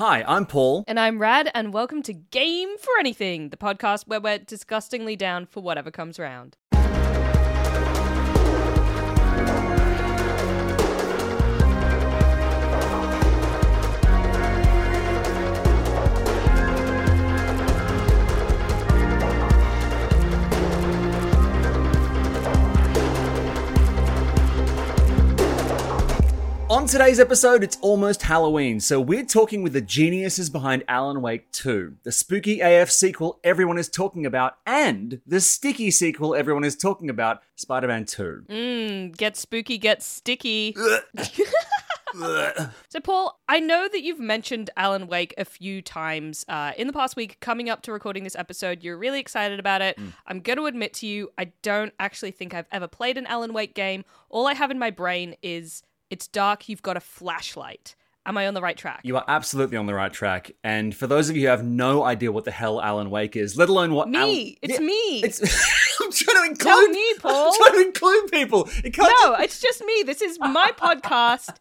Hi, I'm Paul. And I'm Rad, and welcome to Game for Anything, the podcast where we're disgustingly down for whatever comes around. On today's episode, it's almost Halloween, so we're talking with the geniuses behind Alan Wake 2, the spooky AF sequel everyone is talking about, and the sticky sequel everyone is talking about, Spider Man 2. Mmm, get spooky, get sticky. So, Paul, I know that you've mentioned Alan Wake a few times uh, in the past week. Coming up to recording this episode, you're really excited about it. I'm going to admit to you, I don't actually think I've ever played an Alan Wake game. All I have in my brain is it's dark, you've got a flashlight. Am I on the right track? You are absolutely on the right track, and for those of you who have no idea what the hell Alan Wake is, let alone what Me. Alan- It's Yeah, me. It's I'm trying to include Tell me, Paul. I'm trying to include people. It can't no, it's just me. This is my podcast.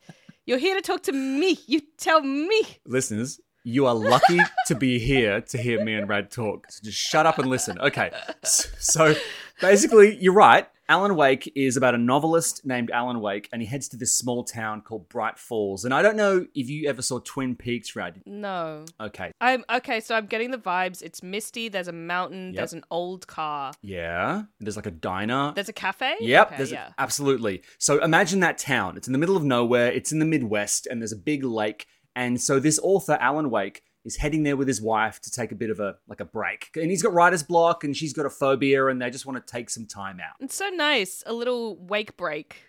You're here to talk to me. You tell me. listeners, you are lucky to be here to hear me and Rad talk. So just shut up and listen. Okay. So basically, you're right. Alan Wake is about a novelist named Alan Wake, and he heads to this small town called Bright Falls. And I don't know if you ever saw Twin Peaks, Rad. No. Okay. I'm okay, so I'm getting the vibes. It's misty, there's a mountain, Yep. there's an old car. Yeah. There's like a diner. There's a cafe? Yep, Okay, there's yeah. absolutely. So imagine that town. It's in the middle of nowhere. It's in the Midwest, and there's a big lake. And so this author, Alan Wake, is heading there with his wife to take a bit of a like a break. And he's got writer's block, and she's got a phobia, and they just want to take some time out. It's so nice. A little wake break.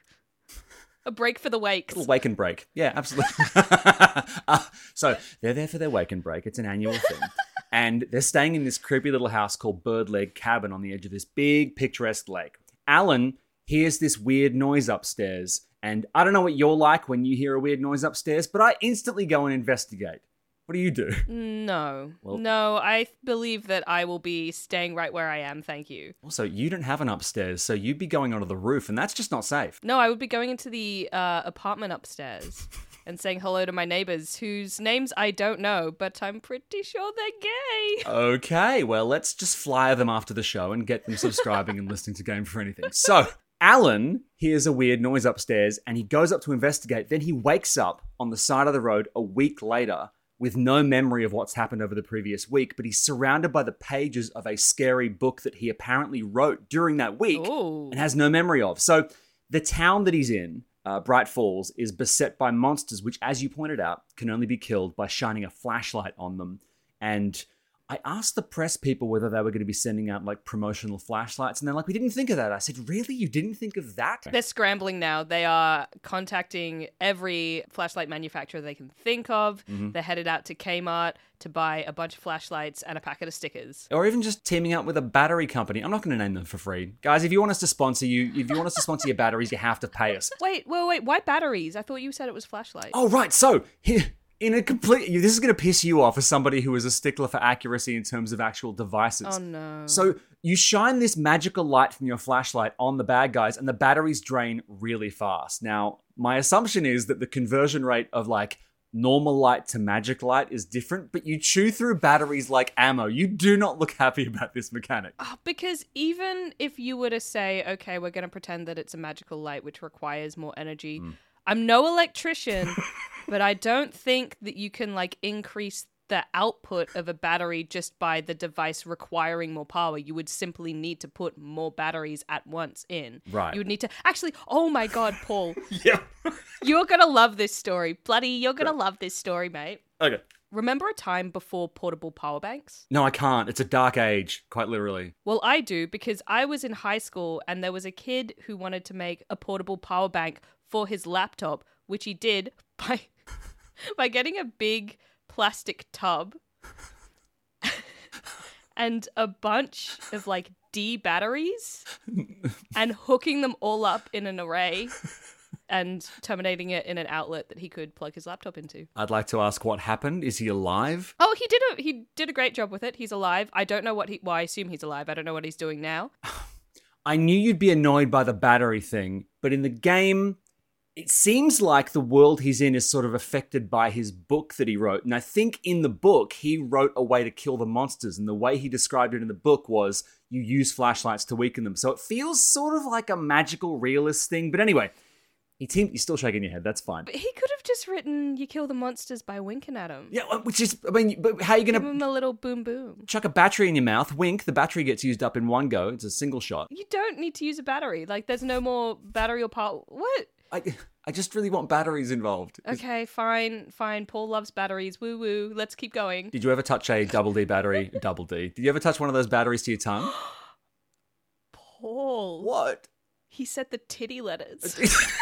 A break for the wakes. Little wake and break. Yeah, absolutely. Uh, so they're there for their wake and break. It's an annual thing. and they're staying in this creepy little house called Bird Leg Cabin on the edge of this big picturesque lake. Alan hears this weird noise upstairs. And I don't know what you're like when you hear a weird noise upstairs, but I instantly go and investigate. What do you do? No. Well- no, I believe that I will be staying right where I am, thank you. Also, you don't have an upstairs, so you'd be going onto the roof, and that's just not safe. No, I would be going into the uh, apartment upstairs and saying hello to my neighbors whose names I don't know, but I'm pretty sure they're gay. Okay, well, let's just flyer them after the show and get them subscribing and listening to Game for Anything. So, Alan hears a weird noise upstairs and he goes up to investigate. Then he wakes up on the side of the road a week later with no memory of what's happened over the previous week, but he's surrounded by the pages of a scary book that he apparently wrote during that week Ooh. and has no memory of. So, the town that he's in, uh, Bright Falls, is beset by monsters, which, as you pointed out, can only be killed by shining a flashlight on them. And I asked the press people whether they were going to be sending out like promotional flashlights, and they're like, "We didn't think of that." I said, "Really? You didn't think of that?" They're scrambling now. They are contacting every flashlight manufacturer they can think of. Mm-hmm. They're headed out to Kmart to buy a bunch of flashlights and a packet of stickers. or even just teaming up with a battery company. I'm not going to name them for free, guys. If you want us to sponsor you, if you want us to sponsor your batteries, you have to pay us. Wait, wait, wait. Why batteries? I thought you said it was flashlights. Oh, right. So, here, in a complete. This is going to piss you off as somebody who is a stickler for accuracy in terms of actual devices. Oh, no. So, you shine this magical light from your flashlight on the bad guys, and the batteries drain really fast. Now, my assumption is that the conversion rate of like normal light to magic light is different, but you chew through batteries like ammo. You do not look happy about this mechanic. Oh, because even if you were to say, okay, we're going to pretend that it's a magical light which requires more energy, Hmm. I'm no electrician, but I don't think that you can like increase the output of a battery just by the device requiring more power. You would simply need to put more batteries at once in. Right. You would need to actually. Oh my god, Paul, Yeah. you're gonna love this story, bloody. You're gonna love this story, mate. okay. Remember a time before portable power banks? No, I can't. It's a dark age, quite literally. Well, I do because I was in high school and there was a kid who wanted to make a portable power bank for his laptop, which he did by by getting a big plastic tub and a bunch of like D batteries and hooking them all up in an array and terminating it in an outlet that he could plug his laptop into. I'd like to ask what happened. Is he alive? Oh, he did a he did a great job with it. He's alive. I don't know what he well, I assume he's alive. I don't know what he's doing now. I knew you'd be annoyed by the battery thing, but in the game, it seems like the world he's in is sort of affected by his book that he wrote. And I think in the book, he wrote a way to kill the monsters. And the way he described it in the book was you use flashlights to weaken them. So it feels sort of like a magical realist thing. But anyway, he teamed, you're still shaking your head. That's fine. But he could have just written "You kill the monsters" by winking at them. Yeah, which is, I mean, but how are you Give going him a little boom boom. chuck a battery in your mouth, wink, the battery gets used up in one go. It's a single shot. You don't need to use a battery. Like, there's no more battery or part. What? I, I just really want batteries involved. Okay, fine, fine. Paul loves batteries. Woo woo. Let's keep going. Did you ever touch a double D battery? double D. Did you ever touch one of those batteries to your tongue? Paul. what? He said the titty letters.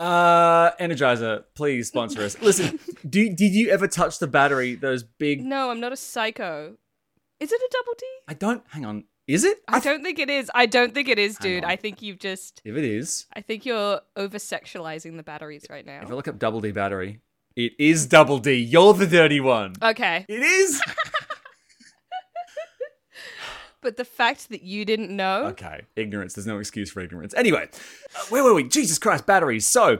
Uh, Energizer, please sponsor us. Listen, do did you ever touch the battery? Those big. no, I'm not a psycho. Is it a double D? I don't. Hang on. Is it? I don't think it is. I don't think it is, dude. I think you've just. If it is, I think you're over sexualizing the batteries right now. if I look up double D battery, it is double D. You're the dirty one. Okay. It is. But the fact that you didn't know. Okay, ignorance. There's no excuse for ignorance. Anyway, uh, where were we? Jesus Christ, batteries. So,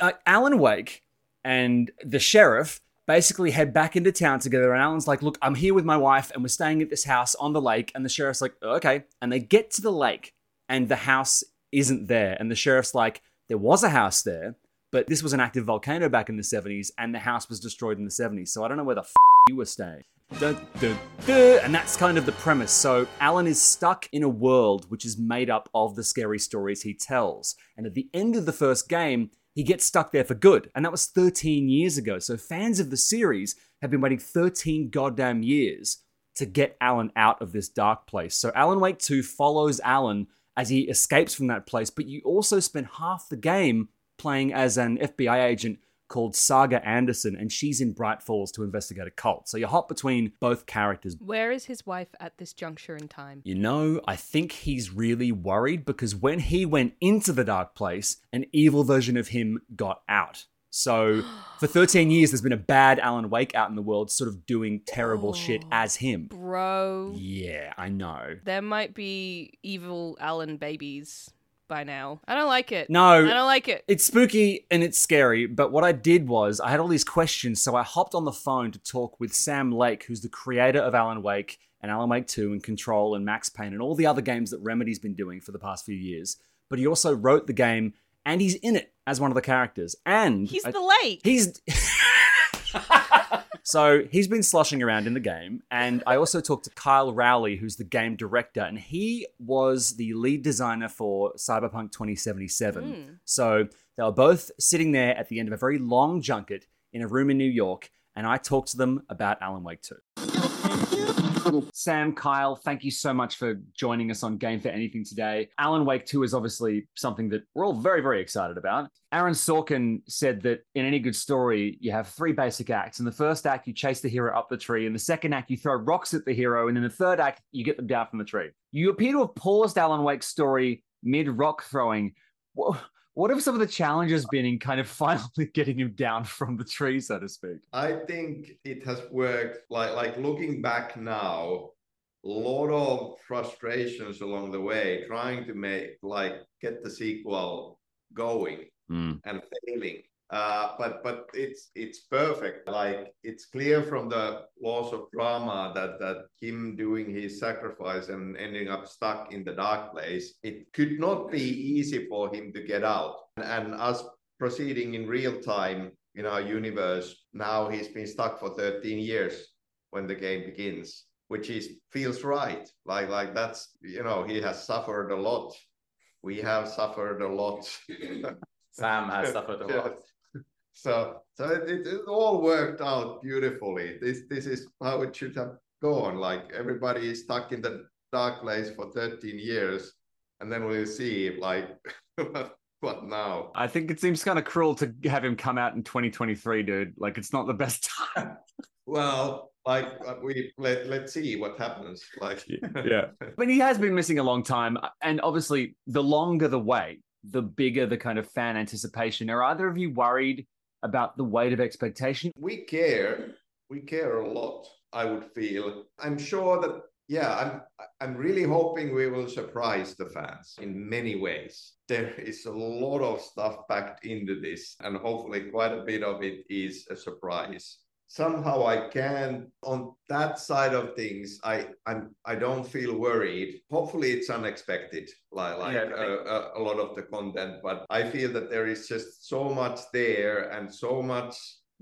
uh, Alan Wake and the sheriff basically head back into town together. And Alan's like, Look, I'm here with my wife and we're staying at this house on the lake. And the sheriff's like, Okay. And they get to the lake and the house isn't there. And the sheriff's like, There was a house there, but this was an active volcano back in the 70s and the house was destroyed in the 70s. So I don't know where the f- you were staying. And that's kind of the premise. So Alan is stuck in a world which is made up of the scary stories he tells. And at the end of the first game, he gets stuck there for good. And that was 13 years ago. So fans of the series have been waiting 13 goddamn years to get Alan out of this dark place. So Alan Wake 2 follows Alan as he escapes from that place, but you also spend half the game playing as an FBI agent called Saga Anderson, and she's in Bright Falls to investigate a cult. So you hop between both characters. Where is his wife at this juncture in time? You know, I think he's really worried because when he went into the dark place, an evil version of him got out. So for 13 years, there's been a bad Alan Wake out in the world, sort of doing terrible oh, shit as him. Bro, Yeah, I know. there might be evil Alan babies by now. I don't like it. No. I don't like it. It's spooky and it's scary, but what I did was I had all these questions, so I hopped on the phone to talk with Sam Lake, who's the creator of Alan Wake and Alan Wake 2 and Control and Max Payne and all the other games that Remedy's been doing for the past few years. But he also wrote the game and he's in it as one of the characters. And He's I- the lake. He's so he's been sloshing around in the game, and I also talked to Kyle Rowley, who's the game director, and he was the lead designer for Cyberpunk 2077. Hmm. So they were both sitting there at the end of a very long junket in a room in New York, and I talked to them about Alan Wake 2. Sam, Kyle, thank you so much for joining us on Game for Anything today. Alan Wake 2 is obviously something that we're all very, very excited about. Aaron Sorkin said that in any good story, you have three basic acts. In the first act, you chase the hero up the tree. In the second act, you throw rocks at the hero. And in the third act, you get them down from the tree. You appear to have paused Alan Wake's story mid rock throwing. What have some of the challenges been in kind of finally getting him down from the tree, so to speak? I think it has worked. Like like looking back now, a lot of frustrations along the way, trying to make like get the sequel going Mm. and failing. Uh, but but it's it's perfect. Like it's clear from the laws of drama that that him doing his sacrifice and ending up stuck in the dark place, it could not be easy for him to get out. And us proceeding in real time in our universe, now he's been stuck for 13 years when the game begins, which is feels right. Like like that's you know he has suffered a lot. We have suffered a lot. Sam has suffered a lot. So so it, it, it all worked out beautifully. This this is how it should have gone. Like everybody is stuck in the dark place for 13 years, and then we'll see like what now, I think it seems kind of cruel to have him come out in 2023, dude. Like it's not the best time. well, like uh, we let let's see what happens. Like, yeah, but he has been missing a long time, and obviously, the longer the wait, the bigger the kind of fan anticipation. Are either of you worried about the weight of expectation? We care. We care a lot. I would feel. I'm sure that yeah, I'm I'm really hoping we will surprise the fans in many ways. There is a lot of stuff packed into this, and hopefully quite a bit of it is a surprise. Somehow I can on that side of things. I I'm I don't feel worried. Hopefully it's unexpected, like like yeah, uh, a lot of the content. But I feel that there is just so much there and so much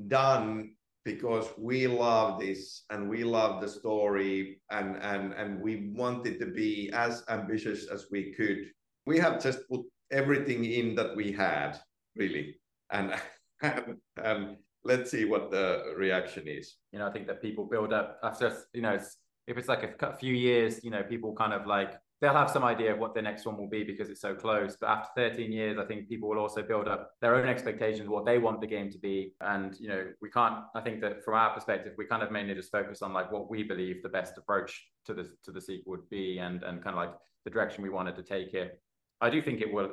done because we love this and we love the story and and and we wanted to be as ambitious as we could we have just put everything in that we had really and and, and let's see what the reaction is you know i think that people build up after you know if it's like a few years you know people kind of like they'll have some idea of what the next one will be because it's so close. But after 13 years, I think people will also build up their own expectations, what they want the game to be. And, you know, we can't, I think that from our perspective, we kind of mainly just focus on like what we believe the best approach to the, to the sequel would be and, and kind of like the direction we wanted to take it. I do think it will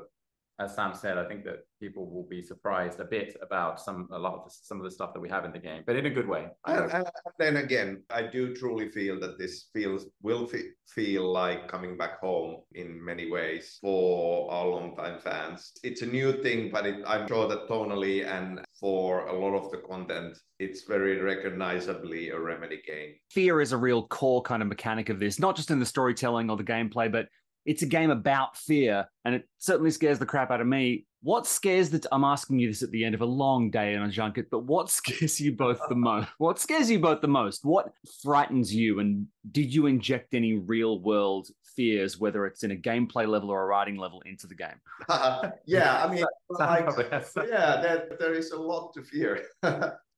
as Sam said, I think that people will be surprised a bit about some a lot of the, some of the stuff that we have in the game, but in a good way. And, and then again, I do truly feel that this feels will fe- feel like coming back home in many ways for our longtime fans. It's a new thing, but it, I'm sure that tonally and for a lot of the content, it's very recognizably a remedy game. Fear is a real core kind of mechanic of this, not just in the storytelling or the gameplay, but it's a game about fear, and it certainly scares the crap out of me. What scares that I'm asking you this at the end of a long day on a junket, but what scares you both the most? What scares you both the most? What frightens you? And did you inject any real world fears, whether it's in a gameplay level or a writing level, into the game? Uh, yeah, I mean, like, yeah, there, there is a lot to fear.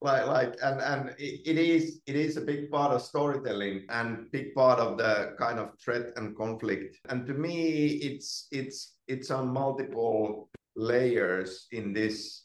Like like and and it, it is it is a big part of storytelling and big part of the kind of threat and conflict. And to me it's it's it's on multiple layers in this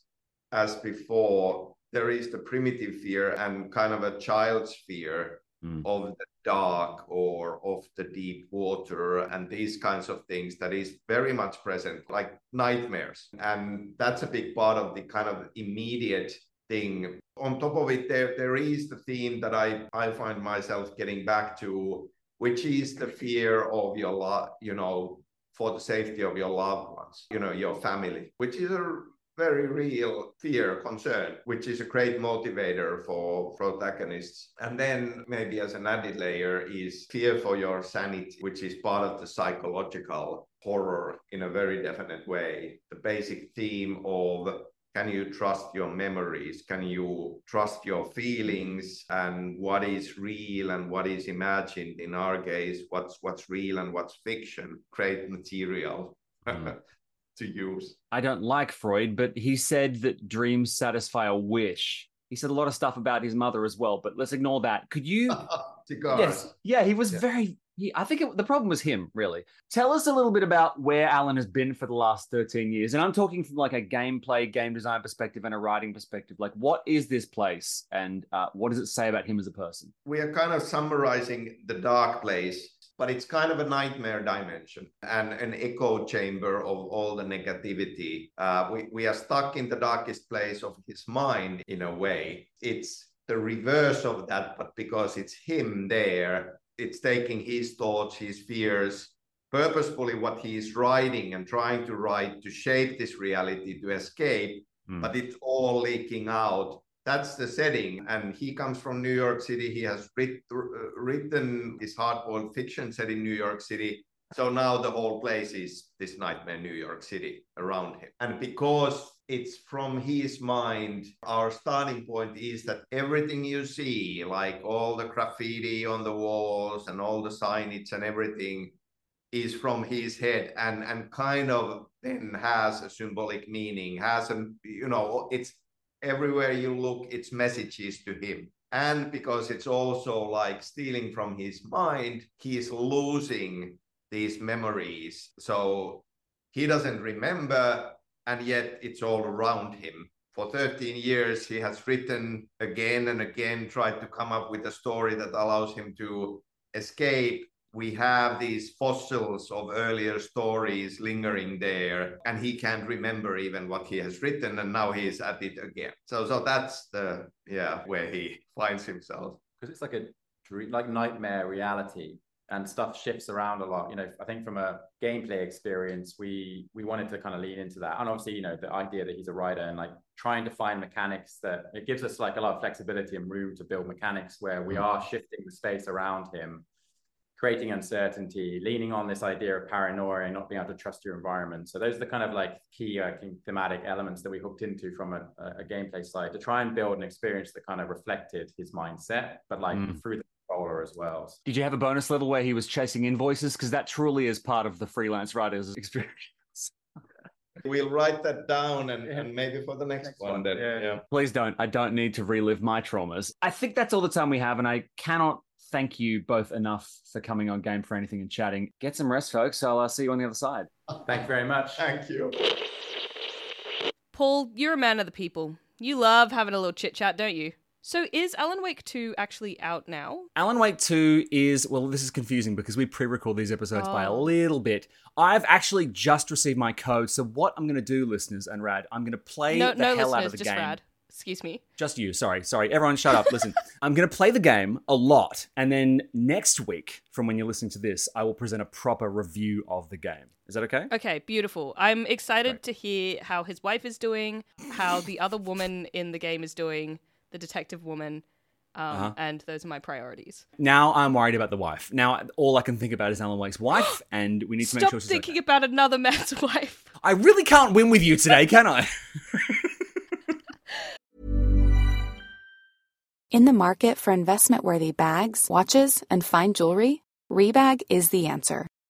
as before. There is the primitive fear and kind of a child's fear mm. of the dark or of the deep water and these kinds of things that is very much present like nightmares. And that's a big part of the kind of immediate thing. On top of it, there there is the theme that I I find myself getting back to, which is the fear of your lo- you know for the safety of your loved ones, you know your family, which is a very real fear, concern, which is a great motivator for protagonists. And then maybe as an added layer is fear for your sanity, which is part of the psychological horror in a very definite way. The basic theme of can you trust your memories? Can you trust your feelings? And what is real and what is imagined? In our case what's what's real and what's fiction? Great material mm. to use. I don't like freud but he said that dreams satisfy a wish. He said a lot of stuff about his mother as well but let's ignore that. Could you yes. Yeah he was yeah. very he, I think it, the problem was him, really. Tell us a little bit about where Alan has been for the last 13 years. And I'm talking from like a gameplay, game design perspective and a writing perspective. Like, what is this place and uh, what does it say about him as a person? We are kind of summarizing the dark place, but it's kind of a nightmare dimension and an echo chamber of all the negativity. Uh, we, we are stuck in the darkest place of his mind in a way. It's the reverse of that, but because it's him there, it's taking his thoughts, his fears, purposefully what he is writing and trying to write to shape this reality to escape, mm. but it's all leaking out. That's the setting. And he comes from New York City. He has writ- written his hardboiled fiction set in New York City. So now the whole place is this nightmare New York City around him. And because it's from his mind. Our starting point is that everything you see, like all the graffiti on the walls and all the signage and everything, is from his head and and kind of then has a symbolic meaning, has a you know, it's everywhere you look, it's messages to him. And because it's also like stealing from his mind, he's losing these memories. So he doesn't remember and yet it's all around him. For 13 years, he has written again and again, tried to come up with a story that allows him to escape. We have these fossils of earlier stories lingering there, and he can't remember even what he has written, and now he's at it again. So, so that's the yeah where he finds himself because it's like a dream, like nightmare reality and stuff shifts around a lot. You know, I think from a gameplay experience, we we wanted to kind of lean into that, and obviously, you know, the idea that he's a writer and like trying to find mechanics that it gives us like a lot of flexibility and room to build mechanics where we are shifting the space around him, creating uncertainty, leaning on this idea of paranoia and not being able to trust your environment. So those are the kind of like key uh, thematic elements that we hooked into from a, a, gameplay side to try and build an experience that kind of reflected his mindset, but like mm. through the controller as well. Did you have a bonus level where he was chasing invoices? Because that truly is part of the freelance writer's experience. We'll write that down and, and maybe for the next, next one, one then. Yeah. yeah. Please don't. I don't need to relive my traumas. I think that's all the time we have, and I cannot thank you both enough for coming on Game for Anything and chatting. Get some rest, folks. I'll uh, see you on the other side. Thank you very much. Thank you. Paul, you're a man of the people. You love having a little chit chat, don't you? So is Alan Wake 2 actually out now? Alan Wake 2 is, well, this is confusing because we pre record these episodes oh. by a oh. little bit. I've actually just received my code. So, what I'm going to do, listeners and Rad, I'm going to play no, the no hell out of the just game. Rad. Excuse me. Just you. Sorry. Sorry. Everyone shut up. Listen, I'm going to play the game a lot. And then next week, from when you're listening to this, I will present a proper review of the game. Is that okay? Okay, beautiful. I'm excited Great. to hear how his wife is doing, how the other woman in the game is doing, the detective woman um, uh-huh. And those are my priorities. Now I'm worried about the wife. Now all I can think about is Alan Wake's wife, and we need to Stop make sure she's thinking okay. about another man's wife. I really can't win with you today, can I? In the market for investment-worthy bags, watches, and fine jewelry, Rebag is the answer.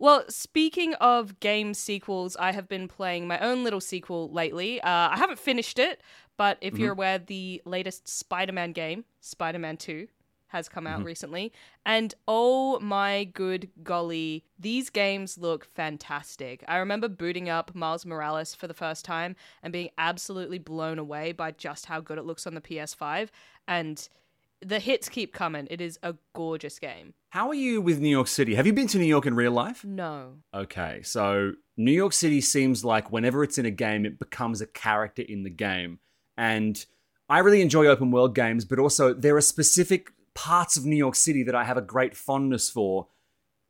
Well, speaking of game sequels, I have been playing my own little sequel lately. Uh, I haven't finished it, but if mm-hmm. you're aware, the latest Spider Man game, Spider Man 2, has come out mm-hmm. recently. And oh my good golly, these games look fantastic. I remember booting up Miles Morales for the first time and being absolutely blown away by just how good it looks on the PS5. And the hits keep coming. It is a gorgeous game. How are you with New York City? Have you been to New York in real life? No. Okay, so New York City seems like whenever it's in a game, it becomes a character in the game. And I really enjoy open world games, but also there are specific parts of New York City that I have a great fondness for.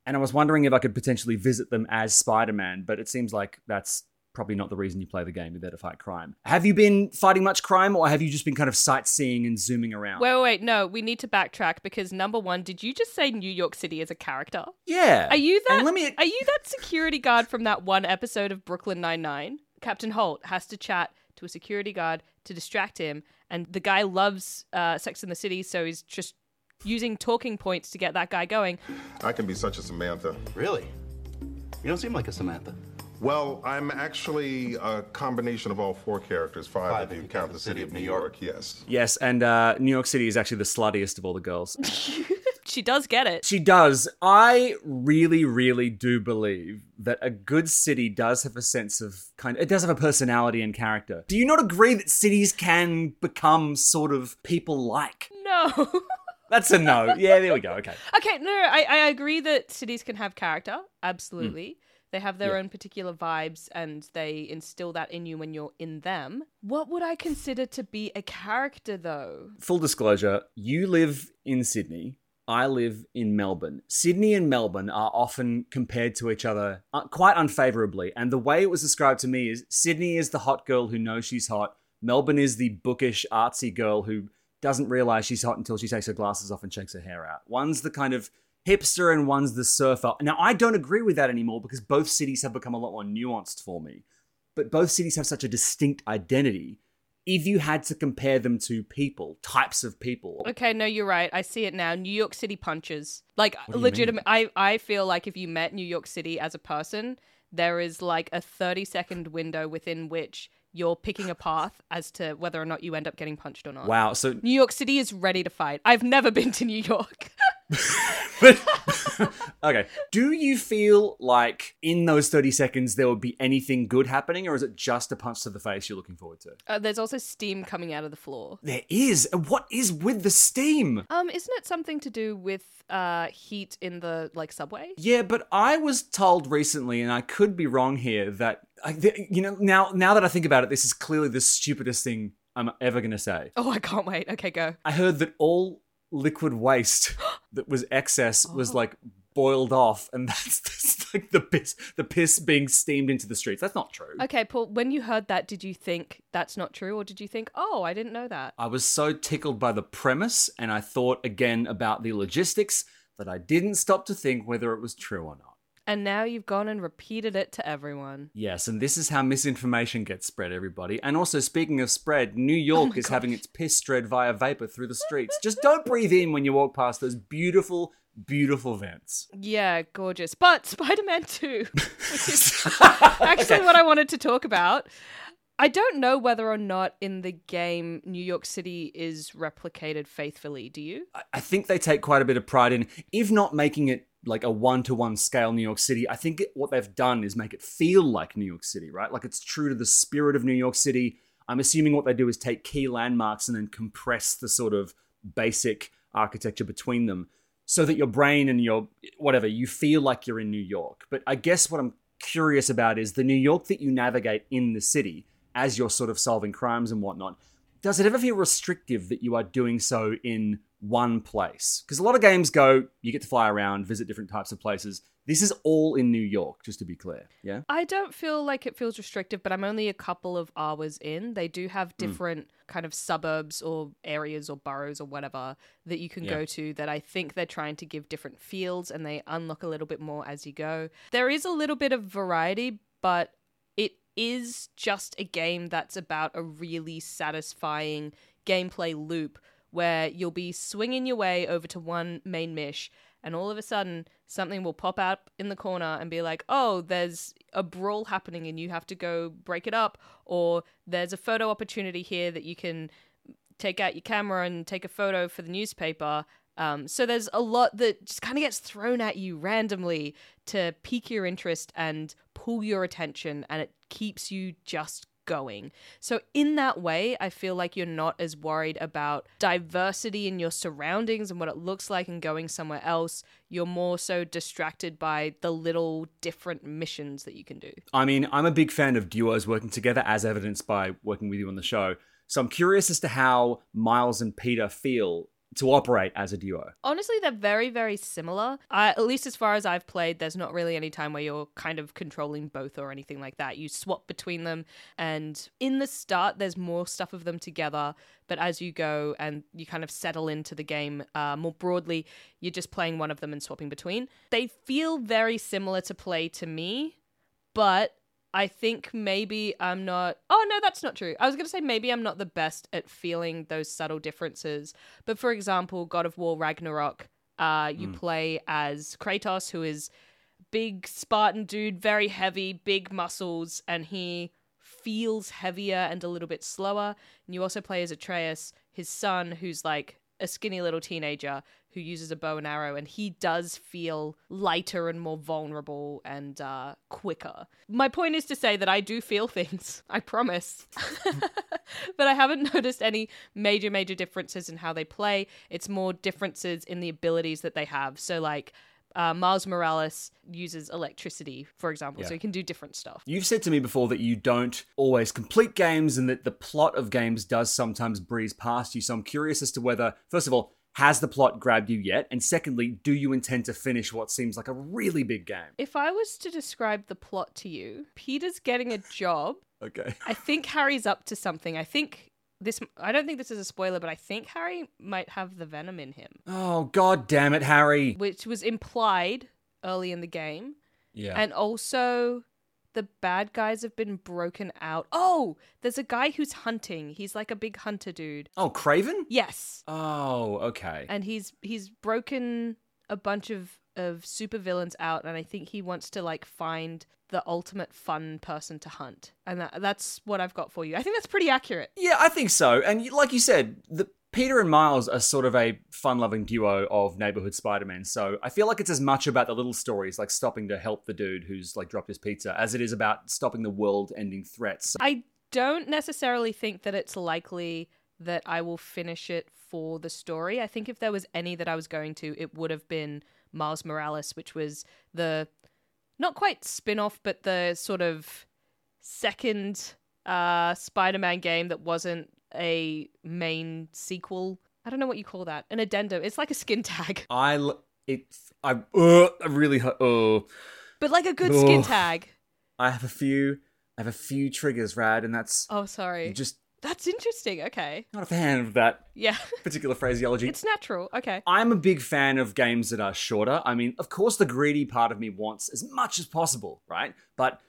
And I was wondering if I could potentially visit them as Spider Man, but it seems like that's probably not the reason you play the game. You're there to fight crime. Have you been fighting much crime, or have you just been kind of sightseeing and zooming around? Wait, wait, wait. No, we need to backtrack because number one, did you just say New York City as a character? Yeah. Are you that? let me... Are you that security guard from that one episode of Brooklyn Nine Nine? Captain Holt has to chat to a security guard to distract him, and the guy loves uh, Sex in the City, so he's just using talking points to get that guy going. I can be such a Samantha. Really? You don't seem like a Samantha. Well, I'm actually a combination of all four characters. Five, Five if you count the city of New York. York. Yes. Yes, and uh, New York City is actually the sluttiest of all the girls. she does get it. She does. I really, really do believe that a good city does have a sense of kind. Of, it does have a personality and character. Do you not agree that cities can become sort of people like? No. That's a no. Yeah, there we go. Okay. Okay, no, I, I agree that cities can have character. Absolutely. Mm. They have their yeah. own particular vibes and they instill that in you when you're in them. What would I consider to be a character though? Full disclosure, you live in Sydney. I live in Melbourne. Sydney and Melbourne are often compared to each other uh, quite unfavorably. And the way it was described to me is Sydney is the hot girl who knows she's hot. Melbourne is the bookish, artsy girl who doesn't realize she's hot until she takes her glasses off and shakes her hair out. One's the kind of hipster and one's the surfer. Now, I don't agree with that anymore because both cities have become a lot more nuanced for me. But both cities have such a distinct identity. if you had to compare them to people, types of people. Okay, no, you're right. I see it now. New York City punches. Like What do you legitimate I I feel like if you met New York City as a person, there is like a 30 second window within which you're picking a path as to whether or not you end up getting punched or not. Wow. So New York City is ready to fight. I've never been to New York. but okay. Do you feel like in those 30 seconds there would be anything good happening, or is it just a punch to the face you're looking forward to? Uh, there's also steam coming out of the floor. There is. What is with the steam? Um, isn't it something to do with uh heat in the like subway? Yeah, but I was told recently, and I could be wrong here, that I, th- you know now now that I think about it, this is clearly the stupidest thing I'm ever gonna say. Oh, I can't wait. Okay, go. I heard that all liquid waste that was excess was oh. like boiled off, and that's, that's like the piss, the piss being steamed into the streets. That's not true. Okay, Paul, when you heard that, did you think that's not true or did you think, "Oh, I didn't know that?" I was so tickled by the premise, and I thought again about the logistics that I didn't stop to think whether it was true or not. And now you've gone and repeated it to everyone. Yes, and this is how misinformation gets spread, everybody. And also, speaking of spread, New oh York is having its piss spread via vapor through the streets. Just don't breathe in when you walk past those beautiful, beautiful vents. Yeah, gorgeous. But Spider Man 2, which is actually what I wanted to talk about. I don't know whether or not in the game New York City is replicated faithfully. Do you? I- I think they take quite a bit of pride in, if not making it like a one to one scale New York City, I think what they've done is make it feel like New York City, right? Like it's true to the spirit of New York City. I'm assuming what they do is take key landmarks and then compress the sort of basic architecture between them so that your brain and your whatever, you feel like you're in New York. But I guess what I'm curious about is the New York that you navigate in the city as you're sort of solving crimes and whatnot. Does it ever feel restrictive that you are doing so in one place? Because a lot of games go, you get to fly around, visit different types of places. This is all in New York, just to be clear. Yeah? I don't feel like it feels restrictive, but I'm only a couple of hours in. They do have hmm. different kind of suburbs or areas or boroughs or whatever that you can Yeah. go to that I think they're trying to give different fields and they unlock a little bit more as you go. There is a little bit of variety, but it is just a game that's about a really satisfying gameplay loop where you'll be swinging your way over to one main mish and all of a sudden something will pop up in the corner and be like, oh, there's a brawl happening and you have to go break it up, or there's a photo opportunity here that you can take out your camera and take a photo for the newspaper. Um, so there's a lot that just kind of gets thrown at you randomly to pique your interest and pull your attention, and it keeps you just going. So in that way, I feel like you're not as worried about diversity in your surroundings and what it looks like and going somewhere else. You're more so distracted by the little different missions that you can do. I mean, I'm a big fan of duos working together, as evidenced by working with you on the show. So I'm curious as to how Miles and Peter feel to operate as a duo. Honestly, they're very, very similar. Uh, at least as far as I've played, there's not really any time where you're kind of controlling both or anything like that. You swap between them, and in the start, there's more stuff of them together. But as you go and you kind of settle into the game uh, more broadly, you're just playing one of them and swapping between. They feel very similar to play to me, but I think maybe I'm not. Oh, no, that's not true. I was going to say maybe I'm not the best at feeling those subtle differences. But for example, God of War Ragnarok, uh, you play as Kratos, who is big Spartan dude, very heavy, big muscles, and he feels heavier and a little bit slower. And you also play as Atreus, his son, who's like a skinny little teenager who uses a bow and arrow, and he does feel lighter and more vulnerable and uh, quicker. My point is to say that I do feel things, I promise. but I haven't noticed any major, major differences in how they play. It's more differences in the abilities that they have. So, like, uh, Miles Morales uses electricity, for example, so Yeah. he can do different stuff. You've said to me before that you don't always complete games and that the plot of games does sometimes breeze past you. So I'm curious as to whether, first of all, has the plot grabbed you yet? And secondly, do you intend to finish what seems like a really big game? If I was to describe the plot to you, Peter's getting a job. Okay. I think Harry's up to something. I think this. I don't think this is a spoiler, but I think Harry might have the venom in him, Oh, god damn it, Harry. which was implied early in the game. Yeah. And also, the bad guys have been broken out. Oh, there's a guy who's hunting. He's like a big hunter dude. Oh, Kraven? Yes. Oh, okay. And he's he's broken a bunch of of supervillains out and I think he wants to like find the ultimate fun person to hunt. And that, that's what I've got for you. I think that's pretty accurate. Yeah, I think so. And like you said, the Peter and Miles are sort of a fun-loving duo of neighborhood Spider-Man. So I feel like it's as much about the little stories, like stopping to help the dude who's like dropped his pizza, as it is about stopping the world-ending threats. I don't necessarily think that it's likely that I will finish it for the story. I think if there was any that I was going to, it would have been Miles Morales, which was the not quite spin-off, but the sort of second uh Spider-Man game that wasn't a main sequel. I don't know what you call that. An addendum. It's like a skin tag. I l- it I uh, I really hu- oh But like a good skin tag. I have a few I have a few triggers, Rad, and that's Oh, sorry. just That's interesting. Okay. not a fan of that Yeah. particular phraseology. it's natural. Okay. I'm a big fan of games that are shorter. I mean, of course, the greedy part of me wants as much as possible, right? But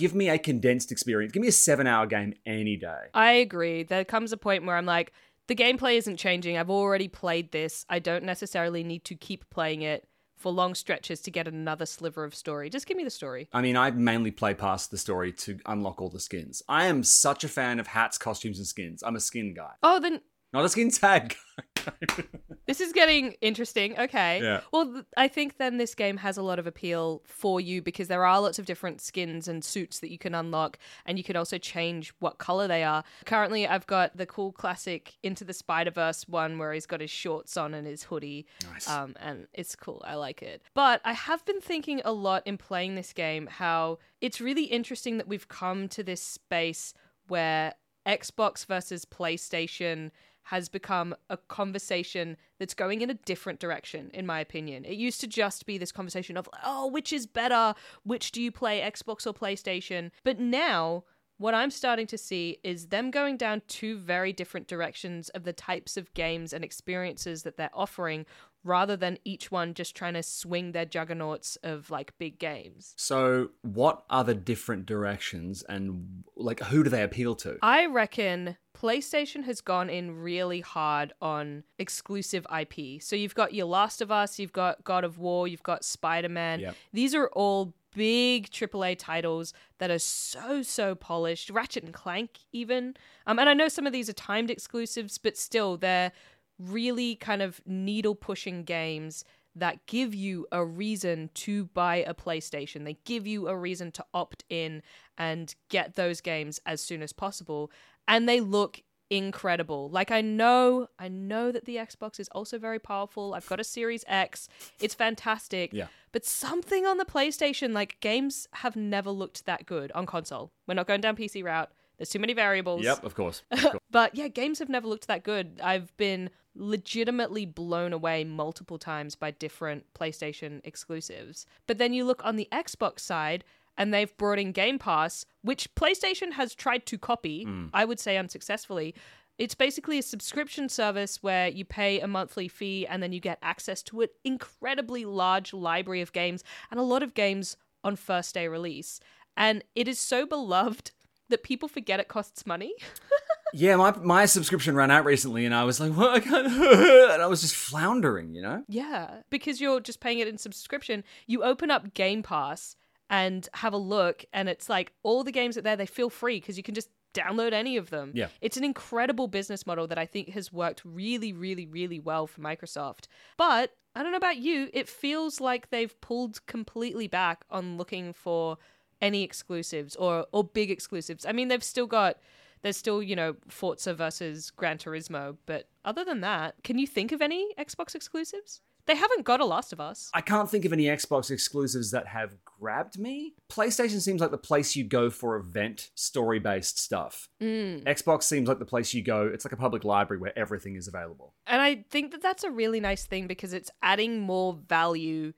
give me a condensed experience. Give me a seven hour game any day. I agree. There comes a point where I'm like, the gameplay isn't changing. I've already played this. I don't necessarily need to keep playing it for long stretches to get another sliver of story. Just give me the story. I mean, I mainly play past the story to unlock all the skins. I am such a fan of hats, costumes, and skins. I'm a skin guy, Oh, then not a skin tag guy. this is getting interesting. Okay. Yeah. Well, th- I think then this game has a lot of appeal for you because there are lots of different skins and suits that you can unlock, and you can also change what color they are. Currently, I've got the cool classic Into the Spider Verse one where he's got his shorts on and his hoodie. Nice. Um, and it's cool. I like it. But I have been thinking a lot in playing this game how it's really interesting that we've come to this space where Xbox versus PlayStation has become a conversation that's going in a different direction, in my opinion. It used to just be this conversation of, oh, which is better? Which do you play, Xbox or PlayStation? But now, what I'm starting to see is them going down two very different directions of the types of games and experiences that they're offering rather than each one just trying to swing their juggernauts of like big games. So, what are the different directions, and like who do they appeal to? I reckon PlayStation has gone in really hard on exclusive IP. So you've got your Last of Us, you've got God of War, you've got Spider Man. Yep. These are all big AAA titles that are so so polished. Ratchet and Clank, even. Um, and I know some of these are timed exclusives, but still, they're really kind of needle pushing games that give you a reason to buy a PlayStation. They give you a reason to opt in and get those games as soon as possible. And they look incredible. Like I know, I know that the Xbox is also very powerful. I've got a Series X. It's fantastic. Yeah. But something on the PlayStation, like games have never looked that good on console. We're not going down PC route. There's too many variables. Yep, of course. Of course. But yeah, games have never looked that good. I've been legitimately blown away multiple times by different PlayStation exclusives. But then you look on the Xbox side, and they've brought in Game Pass, which PlayStation has tried to copy, hmm. I would say unsuccessfully. It's basically a subscription service where you pay a monthly fee and then you get access to an incredibly large library of games and a lot of games on first day release. And it is so beloved that people forget it costs money. yeah, my my subscription ran out recently, and I was like, "What? I can't," and I was just floundering, you know. Yeah, because you're just paying it in subscription. You open up Game Pass and have a look, and it's like all the games that there they feel free because you can just download any of them. Yeah. It's an incredible business model that I think has worked really, really, really well for Microsoft. But I don't know about you, it feels like they've pulled completely back on looking for any exclusives or or big exclusives. I mean, they've still got there's still, you know, Forza versus Gran Turismo, but other than that, can you think of any Xbox exclusives? They haven't got a Last of Us. I can't think of any Xbox exclusives that have grabbed me. PlayStation seems like the place you go for event story based stuff. Mm. Xbox seems like the place you go. It's like a public library where everything is available. And I think that that's a really nice thing because it's adding more value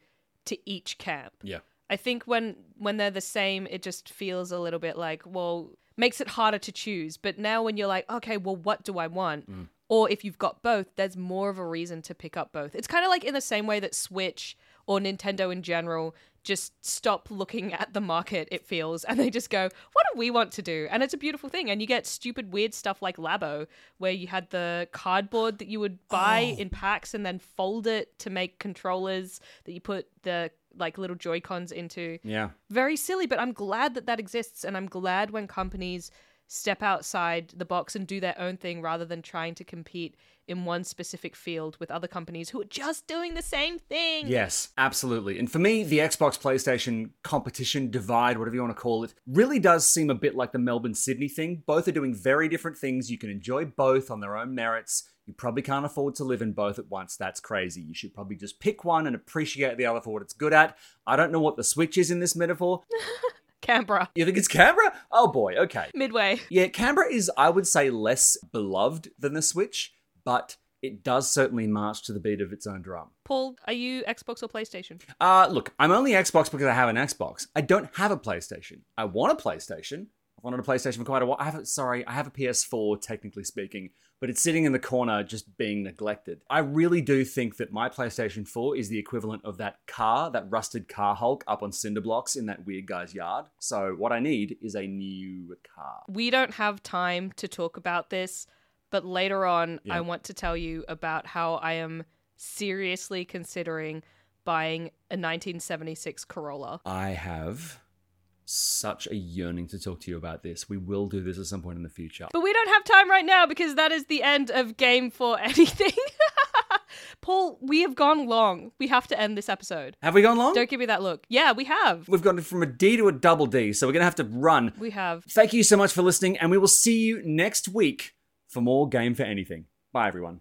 to each camp. Yeah. I think when when they're the same, it just feels a little bit like, well, makes it harder to choose. But now when you're like, okay, well, what do I want? Mm. Or if you've got both, there's more of a reason to pick up both. It's kind of like in the same way that Switch or Nintendo in general just stop looking at the market, it feels, and they just go, what do we want to do? And it's a beautiful thing. And you get stupid, weird stuff like Labo, where you had the cardboard that you would buy Oh. in packs and then fold it to make controllers that you put the like little Joy Cons into. Yeah. Very silly, but I'm glad that that exists. And I'm glad when companies step outside the box and do their own thing rather than trying to compete in one specific field with other companies who are just doing the same thing. Yes, absolutely. And for me, the Xbox PlayStation competition divide, whatever you want to call it, really does seem a bit like the Melbourne Sydney thing. Both are doing very different things. You can enjoy both on their own merits. You probably can't afford to live in both at once. That's crazy. You should probably just pick one and appreciate the other for what it's good at. I don't know what the Switch is in this metaphor. Canberra. You think it's Canberra? Oh boy, okay. Midway. Yeah, Canberra is, I would say, less beloved than the Switch, but it does certainly march to the beat of its own drum. Paul, are you Xbox or PlayStation? Uh, look, I'm only Xbox because I have an Xbox. I don't have a PlayStation. I want a PlayStation. I've wanted a PlayStation for quite a while. I have a, sorry, I have a PS4, technically speaking, but it's sitting in the corner just being neglected. I really do think that my PlayStation 4 is the equivalent of that car, that rusted car Hulk up on cinder blocks in that weird guy's yard. So what I need is a new car. We don't have time to talk about this, but later on, Yeah. I want to tell you about how I am seriously considering buying a 1976 Corolla. I have such a yearning to talk to you about this. We will do this at some point in the future. But we don't have time right now because that is the end of Game for Anything. Paul, we have gone long. We have to end this episode. Have we gone long? Don't give me that look. Yeah, we have. We've gone from a D to a double D, so we're going to have to run. We have. Thank you so much for listening, and we will see you next week for more Game for Anything. Bye, everyone.